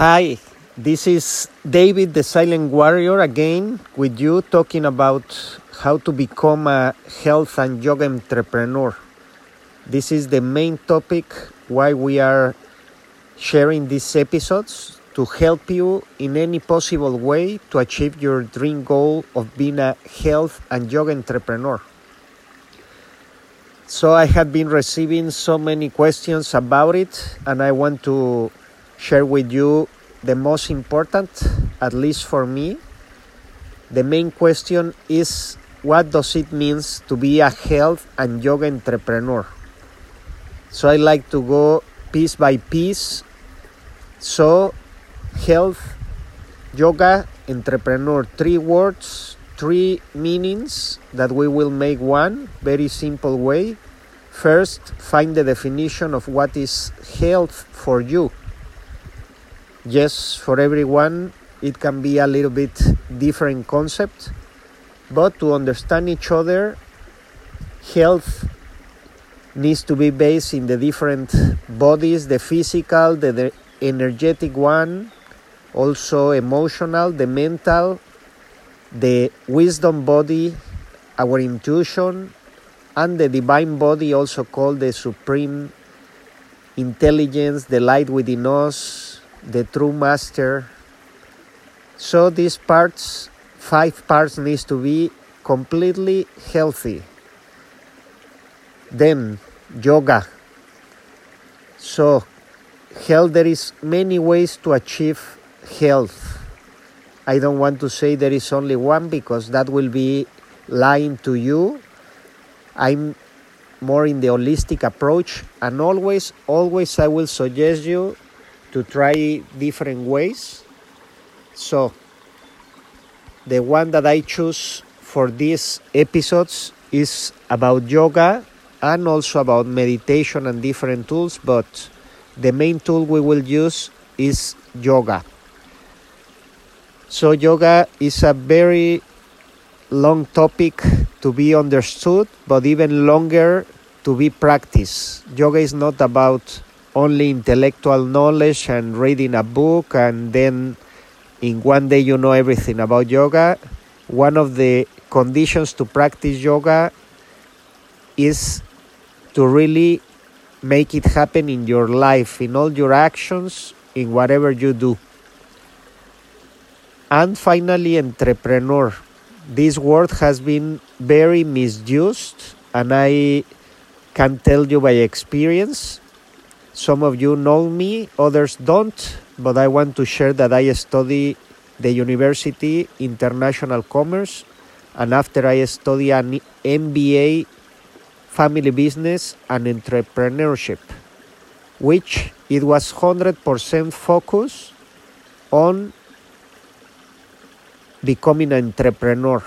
Hi, this is David the Silent Warrior again with you talking about how to become a health and yoga entrepreneur. This is the main topic why we are sharing these episodes to help you in any possible way to achieve your dream goal of being a health and yoga entrepreneur. So I have been receiving so many questions about it and I want to share with you the most important, at least for me. The main question is what does it mean to be a health and yoga entrepreneur? So I like to go piece by piece. So, health, yoga, entrepreneur, three words, three meanings that we will make one very simple way. First, find the definition of what is health for you yes, for everyone it can be a little bit different concept, but to understand each other, health needs to be based in the different bodies, the physical, the, the energetic one, also emotional, the mental, the wisdom body, our intuition, and the divine body, also called the supreme intelligence, the light within us, the true master. So these parts, five parts needs to be completely healthy. Then yoga. So health there is many ways to achieve health. I don't want to say there is only one because that will be lying to you. I'm more in the holistic approach and always always I will suggest you to try different ways. So, the one that I choose for these episodes is about yoga and also about meditation and different tools, but the main tool we will use is yoga. So, yoga is a very long topic to be understood, but even longer to be practiced. Yoga is not about only intellectual knowledge and reading a book and then in one day you know everything about yoga. One of the conditions to practice yoga is to really make it happen in your life in all your actions in whatever you do. And finally entrepreneur. This word has been very misused and i can tell you by experience some of you know me, others don't, but I want to share that I study the University International Commerce and after I study an MBA Family Business and Entrepreneurship, which it was 100% focus on becoming an entrepreneur.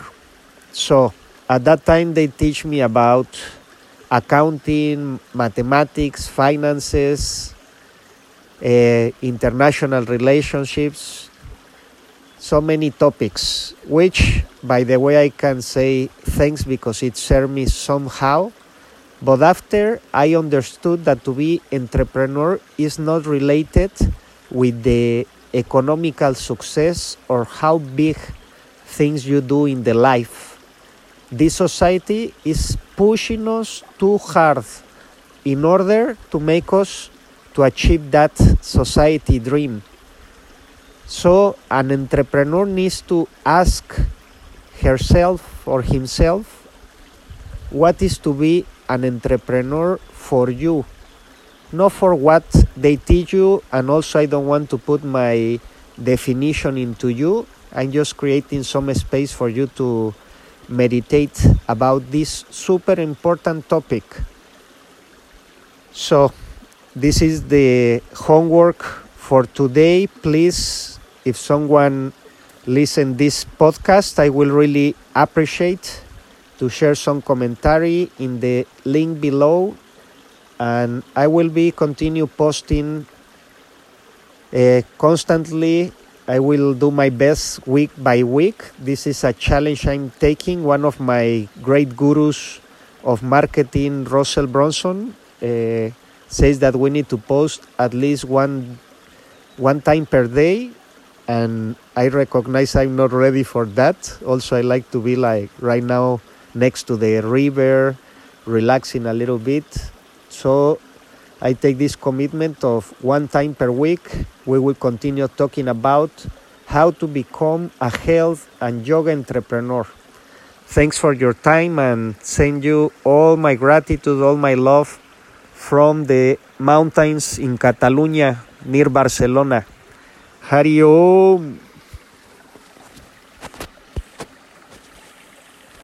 So at that time they teach me about accounting, mathematics, finances, uh, international relationships, so many topics, which, by the way, I can say thanks because it served me somehow. But after I understood that to be entrepreneur is not related with the economical success or how big things you do in the life this society is pushing us too hard in order to make us to achieve that society dream. So an entrepreneur needs to ask herself or himself what is to be an entrepreneur for you not for what they teach you and also i don't want to put my definition into you i'm just creating some space for you to meditate about this super important topic. So, this is the homework for today. Please, if someone listen this podcast, I will really appreciate to share some commentary in the link below and I will be continue posting uh, constantly I will do my best week by week. This is a challenge I'm taking. One of my great gurus of marketing, Russell Brunson, uh, says that we need to post at least one one time per day and I recognize I'm not ready for that. Also, I like to be like right now next to the river, relaxing a little bit. So I take this commitment of one time per week. We will continue talking about how to become a health and yoga entrepreneur. Thanks for your time and send you all my gratitude, all my love from the mountains in Catalonia near Barcelona. Hari Om.